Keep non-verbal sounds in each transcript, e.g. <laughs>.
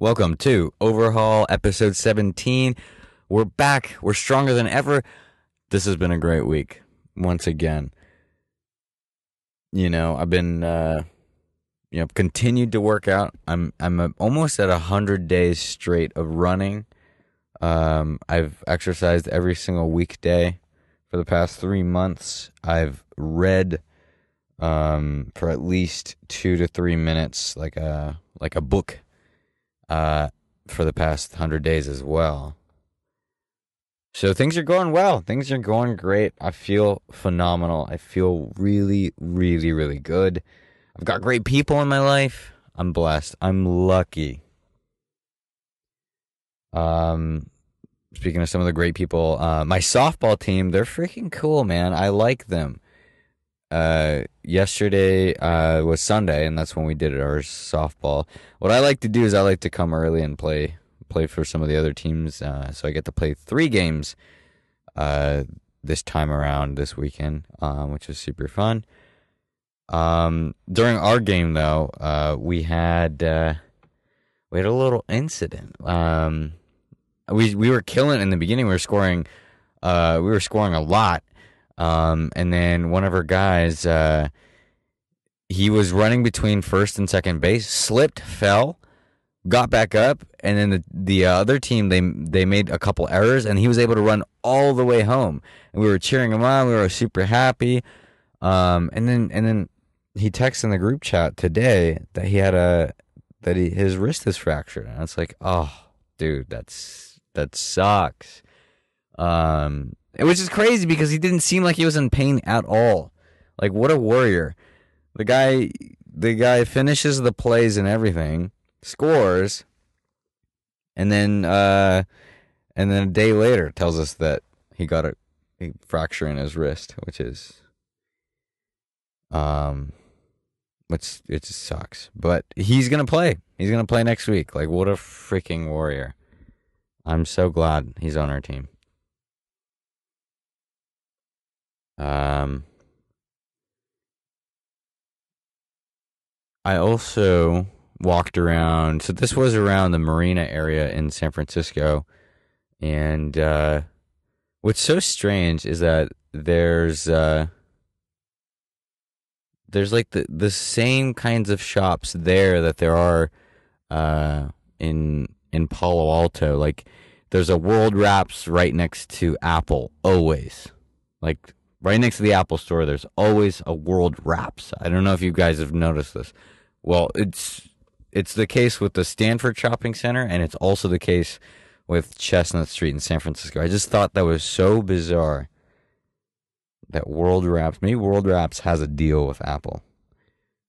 Welcome to Overhaul episode 17. We're back. We're stronger than ever. This has been a great week once again. You know, I've been uh you know, continued to work out. I'm I'm almost at a 100 days straight of running. Um I've exercised every single weekday for the past 3 months. I've read um for at least 2 to 3 minutes like a like a book uh, for the past 100 days as well. So things are going well. Things are going great. I feel phenomenal. I feel really, really, really good. I've got great people in my life. I'm blessed. I'm lucky. Um, speaking of some of the great people, uh, my softball team, they're freaking cool, man. I like them uh, yesterday uh, was Sunday, and that's when we did our softball. What I like to do is I like to come early and play play for some of the other teams, uh, so I get to play three games uh, this time around this weekend, um, which is super fun. Um, during our game, though, uh, we had uh, we had a little incident. Um, we we were killing in the beginning. We were scoring. Uh, we were scoring a lot, um, and then one of her guys, uh, he was running between first and second base, slipped, fell, got back up, and then the the other team they they made a couple errors, and he was able to run all the way home. And we were cheering him on. We were super happy. Um, and then and then he texted in the group chat today that he had a that he, his wrist is fractured, and it's like, oh, dude, that's that sucks. Um, which is crazy because he didn't seem like he was in pain at all. Like what a warrior. The guy the guy finishes the plays and everything, scores, and then uh and then a day later tells us that he got a, a fracture in his wrist, which is um which it just sucks. But he's gonna play. He's gonna play next week. Like what a freaking warrior. I'm so glad he's on our team. Um, I also walked around. So this was around the marina area in San Francisco, and uh, what's so strange is that there's uh, there's like the the same kinds of shops there that there are uh, in in Palo Alto. Like there's a World Wrapps right next to Apple, always. Like right next to the Apple store, there's always a World Wrapps. I don't know if you guys have noticed this. Well, it's it's the case with the Stanford Shopping Center, and it's also the case with Chestnut Street in San Francisco. I just thought that was so bizarre that World Wrapps, maybe World Wrapps has a deal with Apple.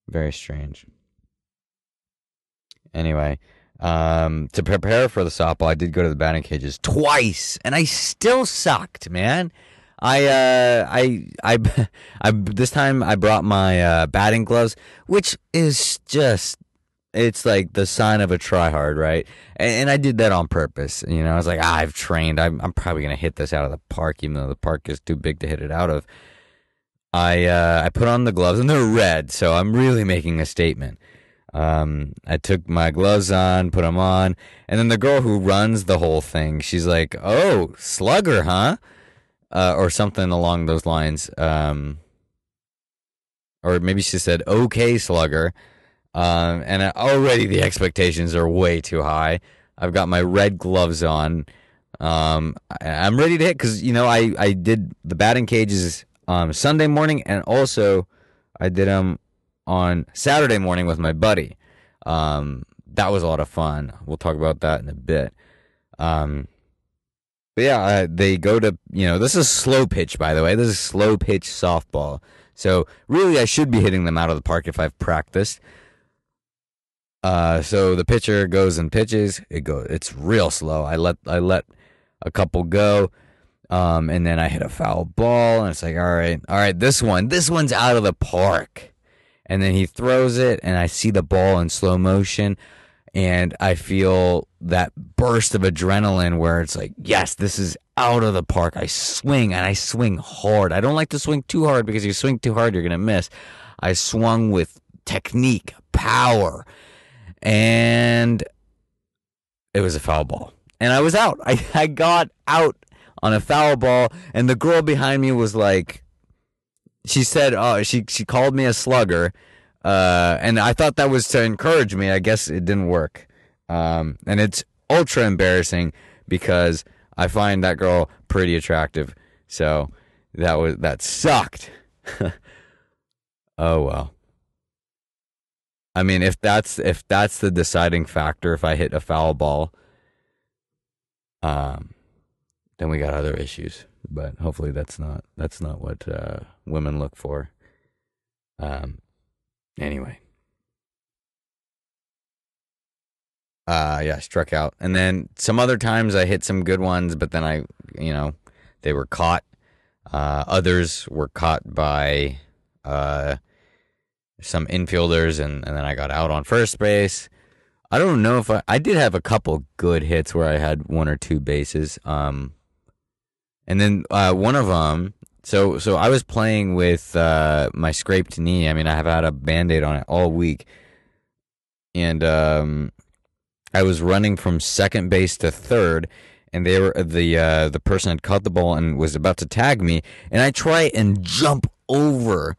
Very strange. Anyway, um, to prepare for the softball, I did go to the batting cages twice, and I still sucked, man. I uh I I <laughs> I this time I brought my uh, batting gloves, which is just it's like the sign of a tryhard, right? And, and, I did that on purpose. You know, I was like, ah, I've trained. I'm I'm probably gonna hit this out of the park, even though the park is too big to hit it out of. I uh, I put on the gloves and they're red, so I'm really making a statement. Um, I took my gloves on, put them on, and then the girl who runs the whole thing, she's like, "Oh, slugger, huh?" Uh, or something along those lines. Um, or maybe she said, "Okay, slugger." Um, and already the expectations are way too high. I've got my red gloves on. Um, I, am ready to hit because you know I I did the batting cages um Sunday morning and also I did them on Saturday morning with my buddy. Um, that was a lot of fun. We'll talk about that in a bit. Um, but yeah, uh, they go to, you know, this is slow pitch, by the way. This is slow pitch softball. So really, I should be hitting them out of the park if I've practiced. Uh, so the pitcher goes and pitches. It goes. It's real slow. I let I let a couple go, um, and then I hit a foul ball, and it's like, all right, all right, this one, this one's out of the park. And then he throws it, and I see the ball in slow motion and I feel that burst of adrenaline where it's like, yes, this is out of the park. I swing and I swing hard. I don't like to swing too hard because if you swing too hard, you're going to miss. I swung with technique, power, and it was a foul ball, and I was out. <laughs> I I got out on a foul ball, and the girl behind me was like, she said, "Oh, she she called me a slugger," uh, and I thought that was to encourage me. I guess it didn't work, um, and it's ultra embarrassing because I find that girl pretty attractive. So that was that sucked. <laughs> oh well. I mean, if that's if that's the deciding factor, if I hit a foul ball, um, then we got other issues. But hopefully, that's not that's not what uh, women look for. Um, anyway. Uh, yeah, struck out. And then some other times I hit some good ones, but then I, you know, they were caught. Uh, others were caught by uh, some infielders, and, and then I got out on first base. I don't know if I, I did have a couple good hits where I had one or two bases. Um, and then uh, one of them, so so I was playing with uh, my scraped knee. I mean, I have had a band aid on it all week, and um, I was running from second base to third, and they were the uh, the person had caught the ball and was about to tag me, and I try and jump over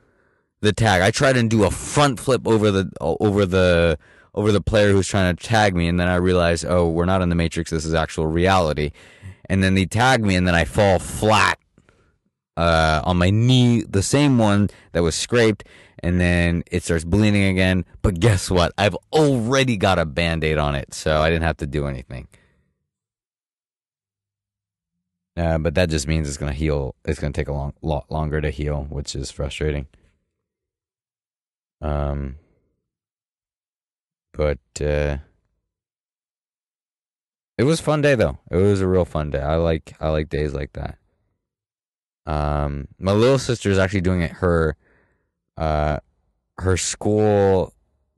the tag. I tried and do a front flip over the over the over the player who's trying to tag me, and then I realized, oh, we're not in the Matrix. This is actual reality. And then they tag me, and then I fall flat uh, on my knee, the same one that was scraped, and then it starts bleeding again. But guess what? I've already got a band aid on it, so I didn't have to do anything. Uh, but that just means it's gonna heal. It's gonna take a long, lot longer to heal, which is frustrating. Um, but uh, it was fun day though. It was a real fun day. I like I like days like that. Um, my little sister is actually doing it her uh, her school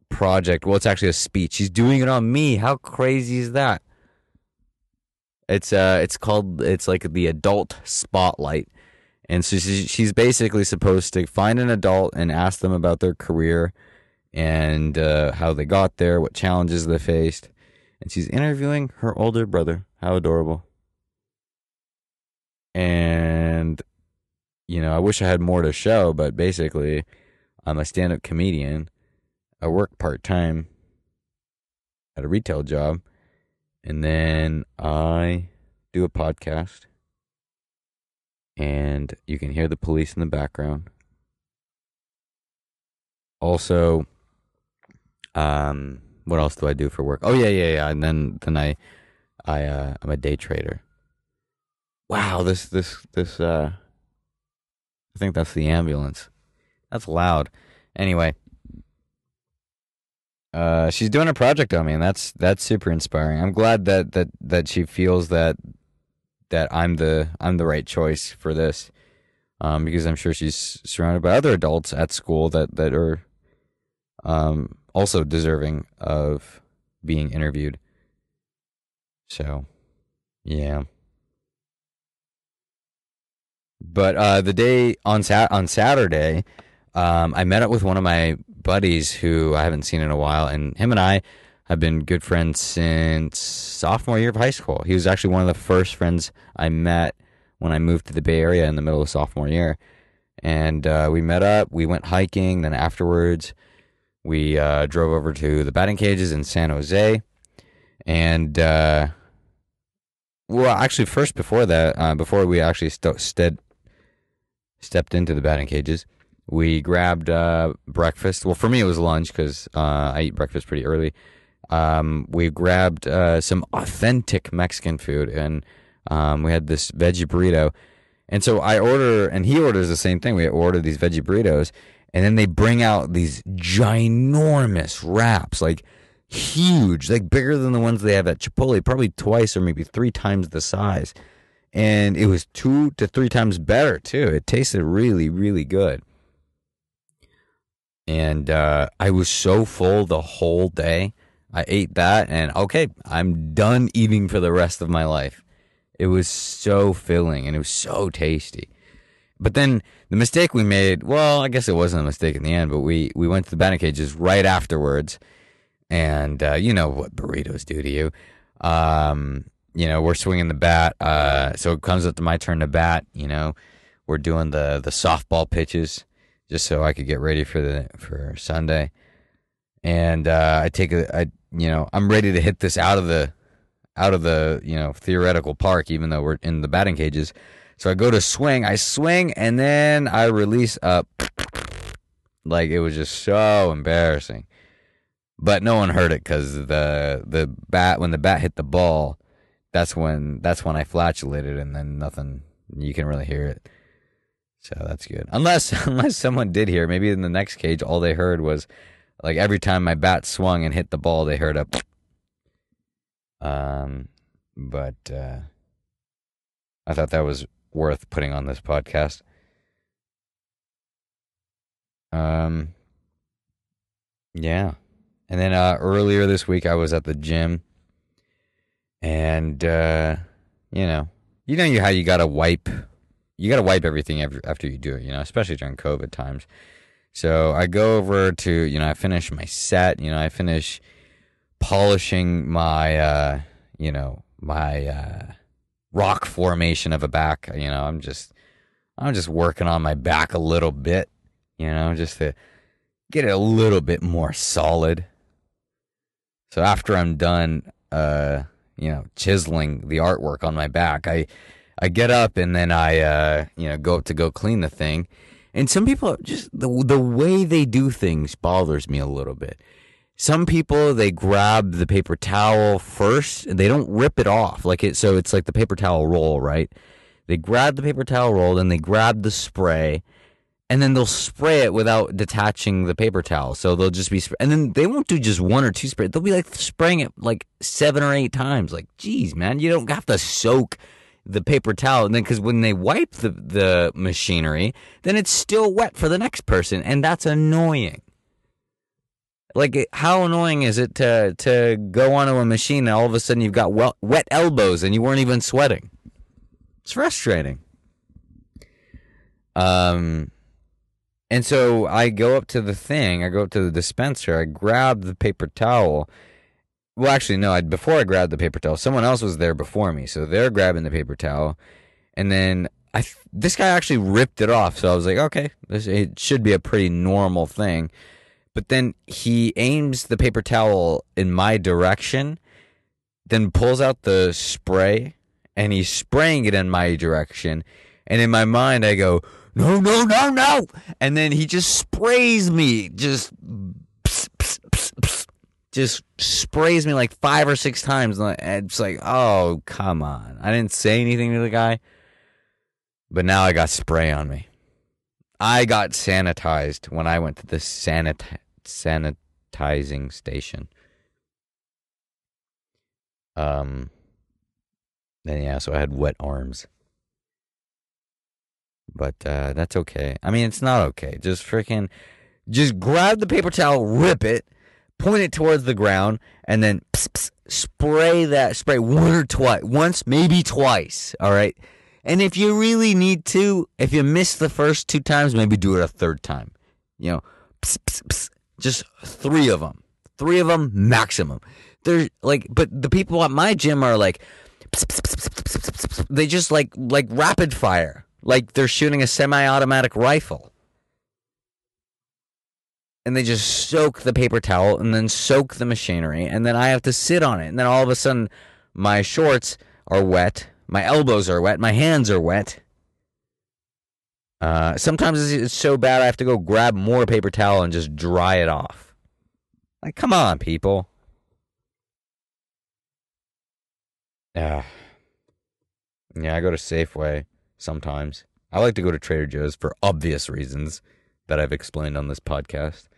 project. Well, it's actually a speech. She's doing it on me. How crazy is that? It's uh, it's called it's like the adult spotlight, and so she's basically supposed to find an adult and ask them about their career and uh, how they got there, what challenges they faced, and she's interviewing her older brother. How adorable! And you know, I wish I had more to show, but basically, I'm a stand up comedian. I work part time at a retail job. And then I do a podcast. And you can hear the police in the background. Also, um, what else do I do for work? Oh yeah, yeah, yeah. And then then I I uh I'm a day trader. Wow, this this this uh I think that's the ambulance. That's loud. Anyway, uh, she's doing a project on me, and that's that's super inspiring. I'm glad that that that she feels that that I'm the I'm the right choice for this, um, because I'm sure she's surrounded by other adults at school that that are, um, also deserving of being interviewed. So, yeah. But uh, the day on sat on Saturday, um, I met up with one of my buddies who I haven't seen in a while, and him and I have been good friends since sophomore year of high school. He was actually one of the first friends I met when I moved to the Bay Area in the middle of sophomore year, and uh, we met up. We went hiking. Then afterwards, we uh, drove over to the batting cages in San Jose, and uh, well, actually, first before that, uh, before we actually st- stepped into the batting cages. We grabbed uh, breakfast. Well, for me, it was lunch because uh, I eat breakfast pretty early. Um, we grabbed uh, some authentic Mexican food, and um, we had this veggie burrito. And so I order, and he orders the same thing. We order these veggie burritos, and then they bring out these ginormous wraps, like huge, like bigger than the ones they have at Chipotle, probably twice or maybe three times the size and it was two to three times better too. It tasted really, really good. And uh, I was so full the whole day. I ate that, and okay, I'm done eating for the rest of my life. It was so filling and it was so tasty. But then the mistake we made, well, I guess it wasn't a mistake in the end, but we, we went to the batting cages right afterwards. And uh, you know what burritos do to you. Um, you know, we're swinging the bat. Uh, so it comes up to my turn to bat. You know, we're doing the the softball pitches just so I could get ready for the for Sunday. And uh, I take a, I you know, I'm ready to hit this out of the out of the you know theoretical park, even though we're in the batting cages. So I go to swing, I swing, and then I release up. Like it was just so embarrassing, but no one heard it because the the bat when the bat hit the ball, that's when that's when I flatulated, and then nothing you can really hear it. So that's good. Unless <laughs> unless someone did hear, maybe in the next cage, all they heard was like every time my bat swung and hit the ball, they heard a. <sniffs> Um, but uh, I thought that was worth putting on this podcast. Um, yeah, and then uh, earlier this week I was at the gym, and uh, you know, you know, how you gotta wipe, you gotta wipe everything after you do it. You know, especially during COVID times. So I go over to, you know, I finish my set, you know, I finish polishing my, uh, you know, my, uh, rock formation of a back. You know, I'm just, I'm just working on my back a little bit, you know, just to get it a little bit more solid. So after I'm done, uh, you know, chiseling the artwork on my back, I, I get up and then I, uh, you know, go up to go clean the thing and some people just the the way they do things bothers me a little bit. Some people they grab the paper towel first and they don't rip it off like it. So it's like the paper towel roll, right? They grab the paper towel roll, then they grab the spray, and then they'll spray it without detaching the paper towel. So they'll just be, and then they won't do just one or two sprays. They'll be like spraying it like seven or eight times. Like, geez, man, you don't have to soak the paper towel and then because when they wipe the, the machinery then it's still wet for the next person and that's annoying like how annoying is it to to go onto a machine and all of a sudden you've got wet, wet elbows and you weren't even sweating it's frustrating um and so i go up to the thing i go up to the dispenser i grab the paper towel well, actually, no. I, before I grabbed the paper towel, someone else was there before me, so they're grabbing the paper towel, and then I this guy actually ripped it off. So I was like, okay, this it should be a pretty normal thing. But then he aims the paper towel in my direction, then pulls out the spray, and he's spraying it in my direction. And in my mind, I go, no, no, no, no, and then he just sprays me, just. Pss, pss, pss, just sprays me like five or six times. And it's like, oh, come on. I didn't say anything to the guy, but now I got spray on me. I got sanitized when I went to the sanit- sanitizing station. Um, and yeah, so I had wet arms. But uh, that's okay. I mean, it's not okay. Just freaking, just grab the paper towel, rip it, point it towards the ground, and then pss, pss, spray that spray one or twice, once maybe twice. All right. And if you really need to, if you miss the first two times, maybe do it a third time. You know, pss, just three of them, three of them maximum. They're like, but the people at my gym are like, they just like like rapid fire, like they're shooting a semi-automatic rifle and they just soak the paper towel and then soak the machinery and then I have to sit on it and then all of a sudden my shorts are wet, my elbows are wet, my hands are wet. Uh, sometimes it's so bad I have to go grab more paper towel and just dry it off. Like, come on, people. Yeah. Yeah, I go to Safeway sometimes. I like to go to Trader Joe's for obvious reasons that I've explained on this podcast.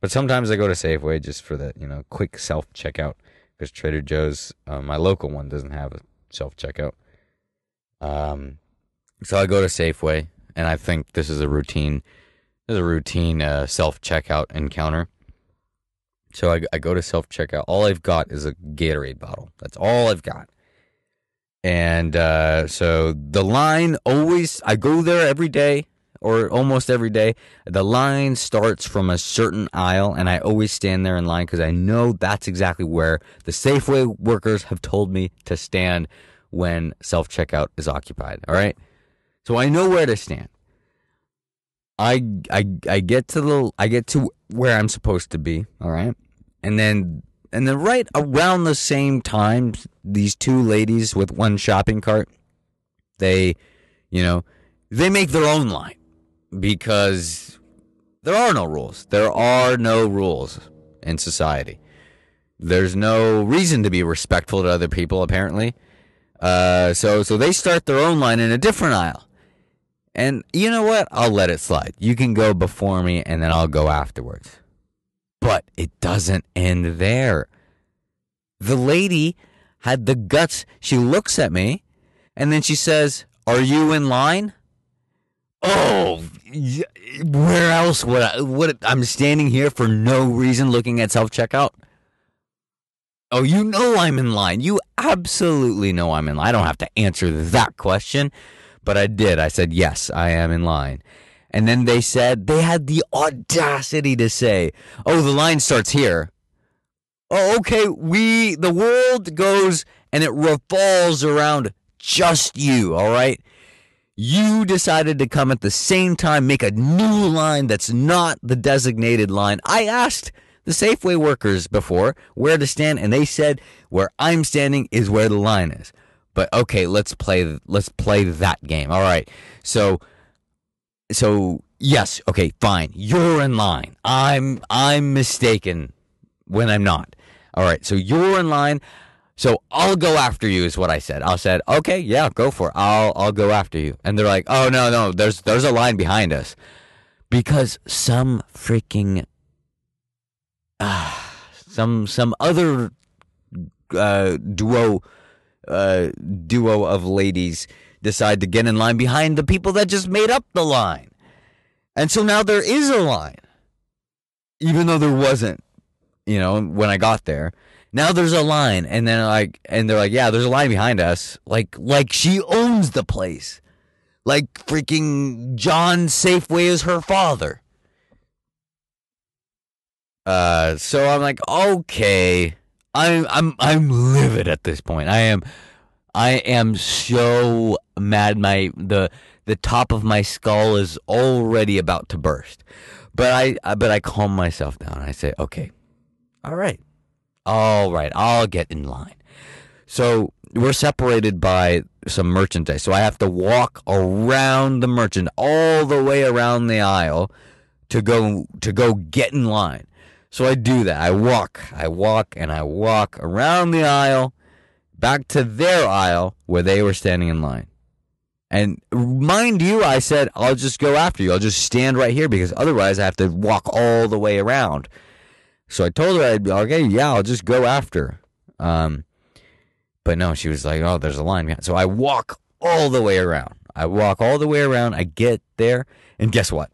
But sometimes I go to Safeway just for the you know quick self checkout because Trader Joe's, uh, my local one, doesn't have a self checkout. Um, so I go to Safeway, and I think this is a routine. This is a routine uh, self checkout encounter. So I, I go to self checkout. All I've got is a Gatorade bottle. That's all I've got. And uh, so the line always, I go there every day. or almost every day, the line starts from a certain aisle, and I always stand there in line because I know that's exactly where the Safeway workers have told me to stand when self checkout is occupied. All right. So I know where to stand. I, I I get to the I get to where I'm supposed to be, all right? And then and then right around the same time these two ladies with one shopping cart they you know they make their own line because there are no rules. There are no rules in society. There's no reason to be respectful to other people apparently. Uh, so so they start their own line in a different aisle. And you know what? I'll let it slide. You can go before me and then I'll go afterwards. But it doesn't end there. The lady had the guts. She looks at me and then she says, Are you in line? Oh, where else would I? I'm standing here for no reason looking at self checkout. Oh, you know I'm in line. You absolutely know I'm in line. I don't have to answer that question but I did. I said, yes, I am in line. And then they said, they had the audacity to say, oh, the line starts here. Oh, okay. We, the world goes and it revolves around just you. All right. You decided to come at the same time, make a new line that's not the designated line. I asked the Safeway workers before where to stand, and they said where I'm standing is where the line is. But okay, let's play let's play that game. All right. So so yes, okay, fine. You're in line. I'm I'm mistaken when I'm not. All right. So you're in line. So I'll go after you is what I said. I said, "Okay, yeah, go for it. I'll I'll go after you." And they're like, "Oh, no, no. There's there's a line behind us." Because some freaking uh, some some other uh, duo uh, duo of ladies decide to get in line behind the people that just made up the line. And so now there is a line, even though there wasn't, you know, when I got there. Now there's a line, and then like, and they're like, yeah, there's a line behind us, like, like she owns the place, like freaking John Safeway is her father. Uh, so I'm like, okay, I'm I'm I'm livid at this point. I am I am so mad my the the top of my skull is already about to burst. But I but I calm myself down. I say, "Okay. All right. All right. I'll get in line." So, we're separated by some merchandise. So I have to walk around the merchant all the way around the aisle to go to go get in line. So I do that. I walk, I walk, and I walk around the aisle back to their aisle where they were standing in line. And mind you, I said, I'll just go after you. I'll just stand right here because otherwise I have to walk all the way around. So I told her, I'd be okay, yeah, I'll just go after. Um, but no, she was like, oh, there's a line. So I walk all the way around. I walk all the way around. I get there. And guess what?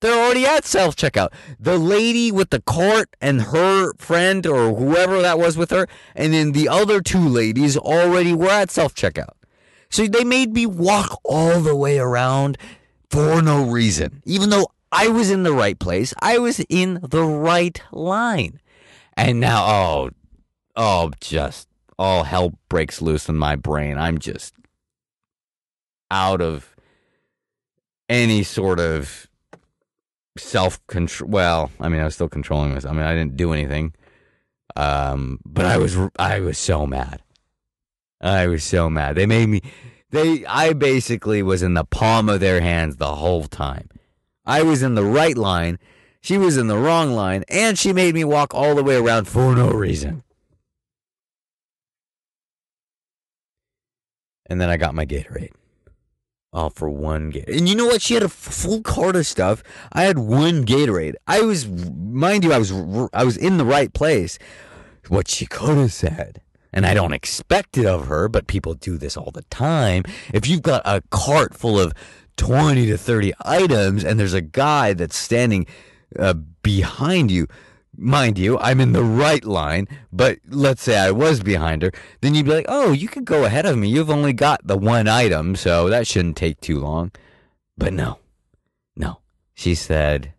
They're already at self checkout. The lady with the cart and her friend or whoever that was with her, and then the other two ladies already were at self checkout. So they made me walk all the way around for no reason. Even though I was in the right place, I was in the right line. And now, oh, oh, just all hell breaks loose in my brain. I'm just out of any sort of self control. Well, I mean, I was still controlling myself. I mean, I didn't do anything. Um, but I was I was so mad. I was so mad. They made me. They I basically was in the palm of their hands the whole time. I was in the right line. She was in the wrong line, and she made me walk all the way around for no reason. And then I got my Gatorade. All for one Gatorade. And you know what? She had a full cart of stuff. I had one Gatorade. I was, mind you, I was, I was in the right place. What she could have said, and I don't expect it of her, but people do this all the time. If you've got a cart full of 20 to 30 items and there's a guy that's standing uh, behind you, mind you, I'm in the right line, but let's say I was behind her, then you'd be like, oh, you could go ahead of me. You've only got the one item, so that shouldn't take too long. But no, no. She said,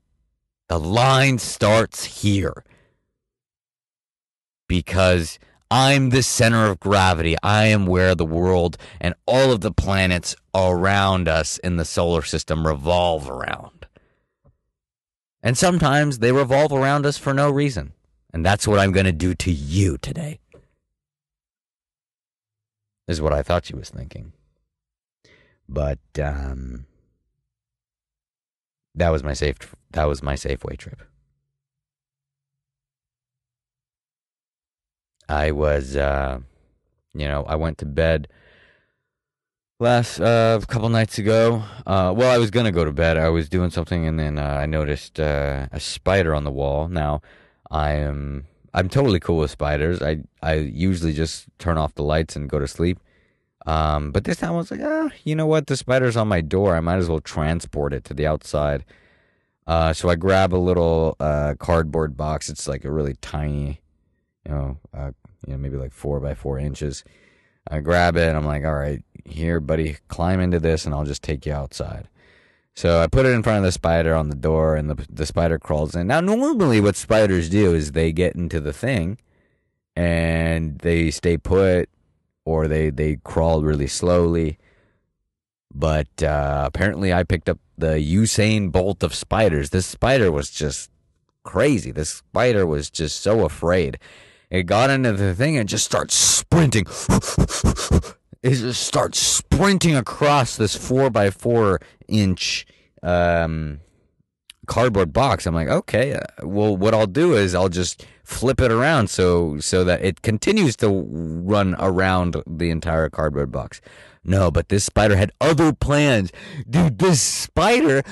the line starts here because I'm the center of gravity. I am where the world and all of the planets around us in the solar system revolve around. And sometimes they revolve around us for no reason. And that's what I'm going to do to you today. Is what I thought she was thinking. But um that was my safe that was my Safeway trip. I was, uh, you know, I went to bed last uh, a couple nights ago. Uh, well, I was gonna go to bed. I was doing something, and then uh, I noticed uh, a spider on the wall. Now, I am I'm totally cool with spiders. I I usually just turn off the lights and go to sleep. Um, but this time I was like, ah, you know what? The spider's on my door. I might as well transport it to the outside. Uh, so I grab a little uh, cardboard box. It's like a really tiny, you know, uh, you know, maybe like four by four inches. I grab it and I'm like, all right, here, buddy, climb into this and I'll just take you outside. So I put it in front of the spider on the door and the, the spider crawls in. Now, normally what spiders do is they get into the thing and they stay put or they, they crawl really slowly. But uh, apparently I picked up the Usain Bolt of spiders. This spider was just crazy. This spider was just so afraid it got into the thing and just starts sprinting. <laughs> it just starts sprinting across this four by four inch um, cardboard box. I'm like, okay, uh, well, what I'll do is I'll just flip it around so so that it continues to run around the entire cardboard box. No, but this spider had other plans, dude. This spider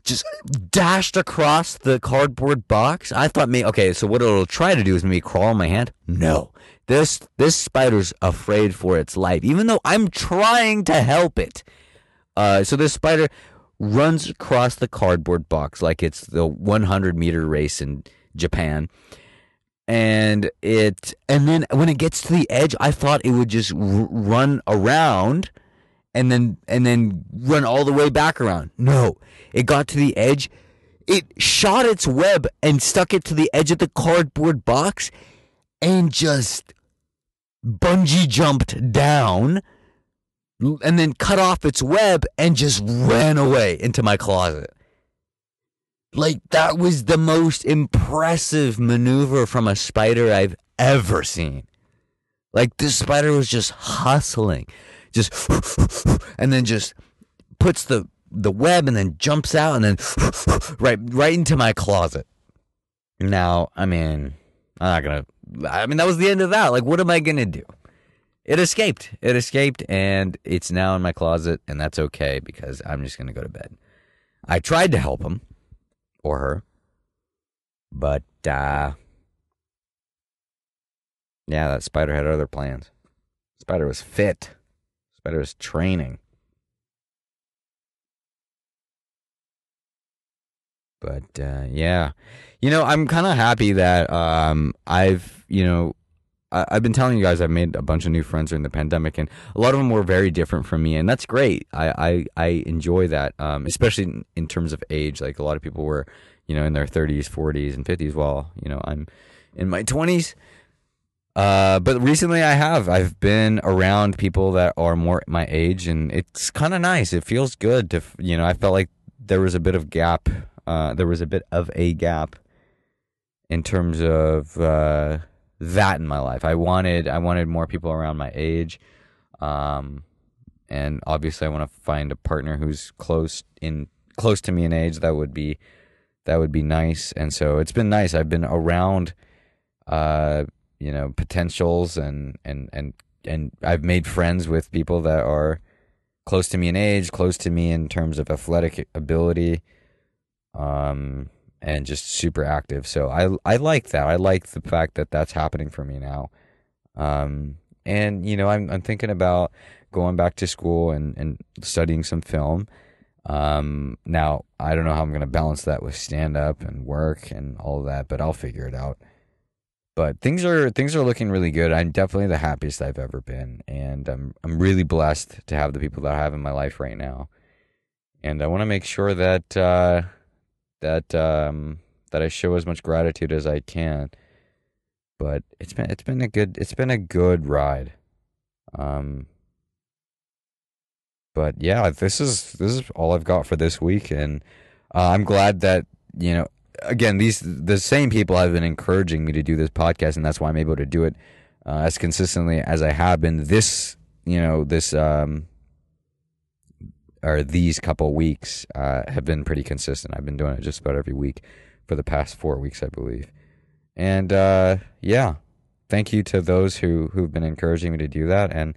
just dashed across the cardboard box. I thought, me okay, so what it'll try to do is maybe crawl on my hand. No, this this spider's afraid for its life, even though I'm trying to help it. Uh, so this spider runs across the cardboard box like it's the 100 meter race in Japan. And it, and then when it gets to the edge, I thought it would just r- run around and then and then run all the way back around. No, it got to the edge. It shot its web and stuck it to the edge of the cardboard box and just bungee jumped down and then cut off its web and just ran away into my closet. Like that was the most impressive maneuver from a spider I've ever seen. Like this spider was just hustling just <laughs> and then just puts the the web and then jumps out and then <laughs> right right into my closet. Now, I mean, I'm not gonna. I mean, that was the end of that. Like, what am I gonna do? It escaped. It escaped, and it's now in my closet, and that's okay because I'm just gonna go to bed. I tried to help him or her, but uh, yeah, that spider had other plans. Spider was fit. Spider is training. But uh, yeah, you know, I'm kind of happy that um, I've, you know, I- have been telling you guys I've made a bunch of new friends during the pandemic, and a lot of them were very different from me, and that's great. I I, I enjoy that, um, especially in, in terms of age. Like a lot of people were, you know, in their 30s, 40s, and 50s, while you know I'm in my 20s. Uh, but recently I have. I've been around people that are more my age, and it's kind of nice. It feels good to, you know, I felt like there was a bit of gap. Uh, there was a bit of a gap in terms of uh, that in my life. I wanted, I wanted more people around my age, um, and obviously I want to find a partner who's close in close to me in age. That would be, that would be nice. And so it's been nice. I've been around. Uh, you know potentials and and and and I've made friends with people that are close to me in age, close to me in terms of athletic ability, um, and just super active. So I I like that. I like the fact that that's happening for me now. Um, and you know, I'm I'm thinking about going back to school and and studying some film. Um, now I don't know how I'm going to balance that with stand up and work and all that, but I'll figure it out but things are things are looking really good. I'm definitely the happiest I've ever been, and I'm I'm really blessed to have the people that I have in my life right now. and I want to make sure that uh, that um, that I show as much gratitude as I can. But it's been it's been a good it's been a good ride. Um, but yeah, this is this is all I've got for this week, and uh, I'm glad that you know. Again, these the same people have been encouraging me to do this podcast, and that's why I'm able to do it uh, as consistently as I have been. This, you know, this um, or these couple weeks uh, have been pretty consistent. I've been doing it just about every week for the past four weeks, I believe. And uh, yeah, thank you to those who who've been encouraging me to do that, and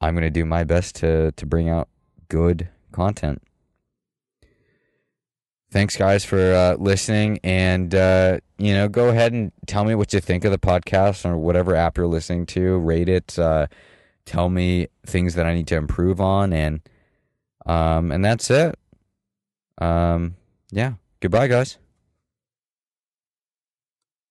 I'm going to do my best to to bring out good content. Thanks, guys, for uh, listening, and uh, you know, go ahead and tell me what you think of the podcast or whatever app you're listening to. Rate it. Uh, tell me things that I need to improve on, and um, and that's it. Um, yeah. Goodbye, guys.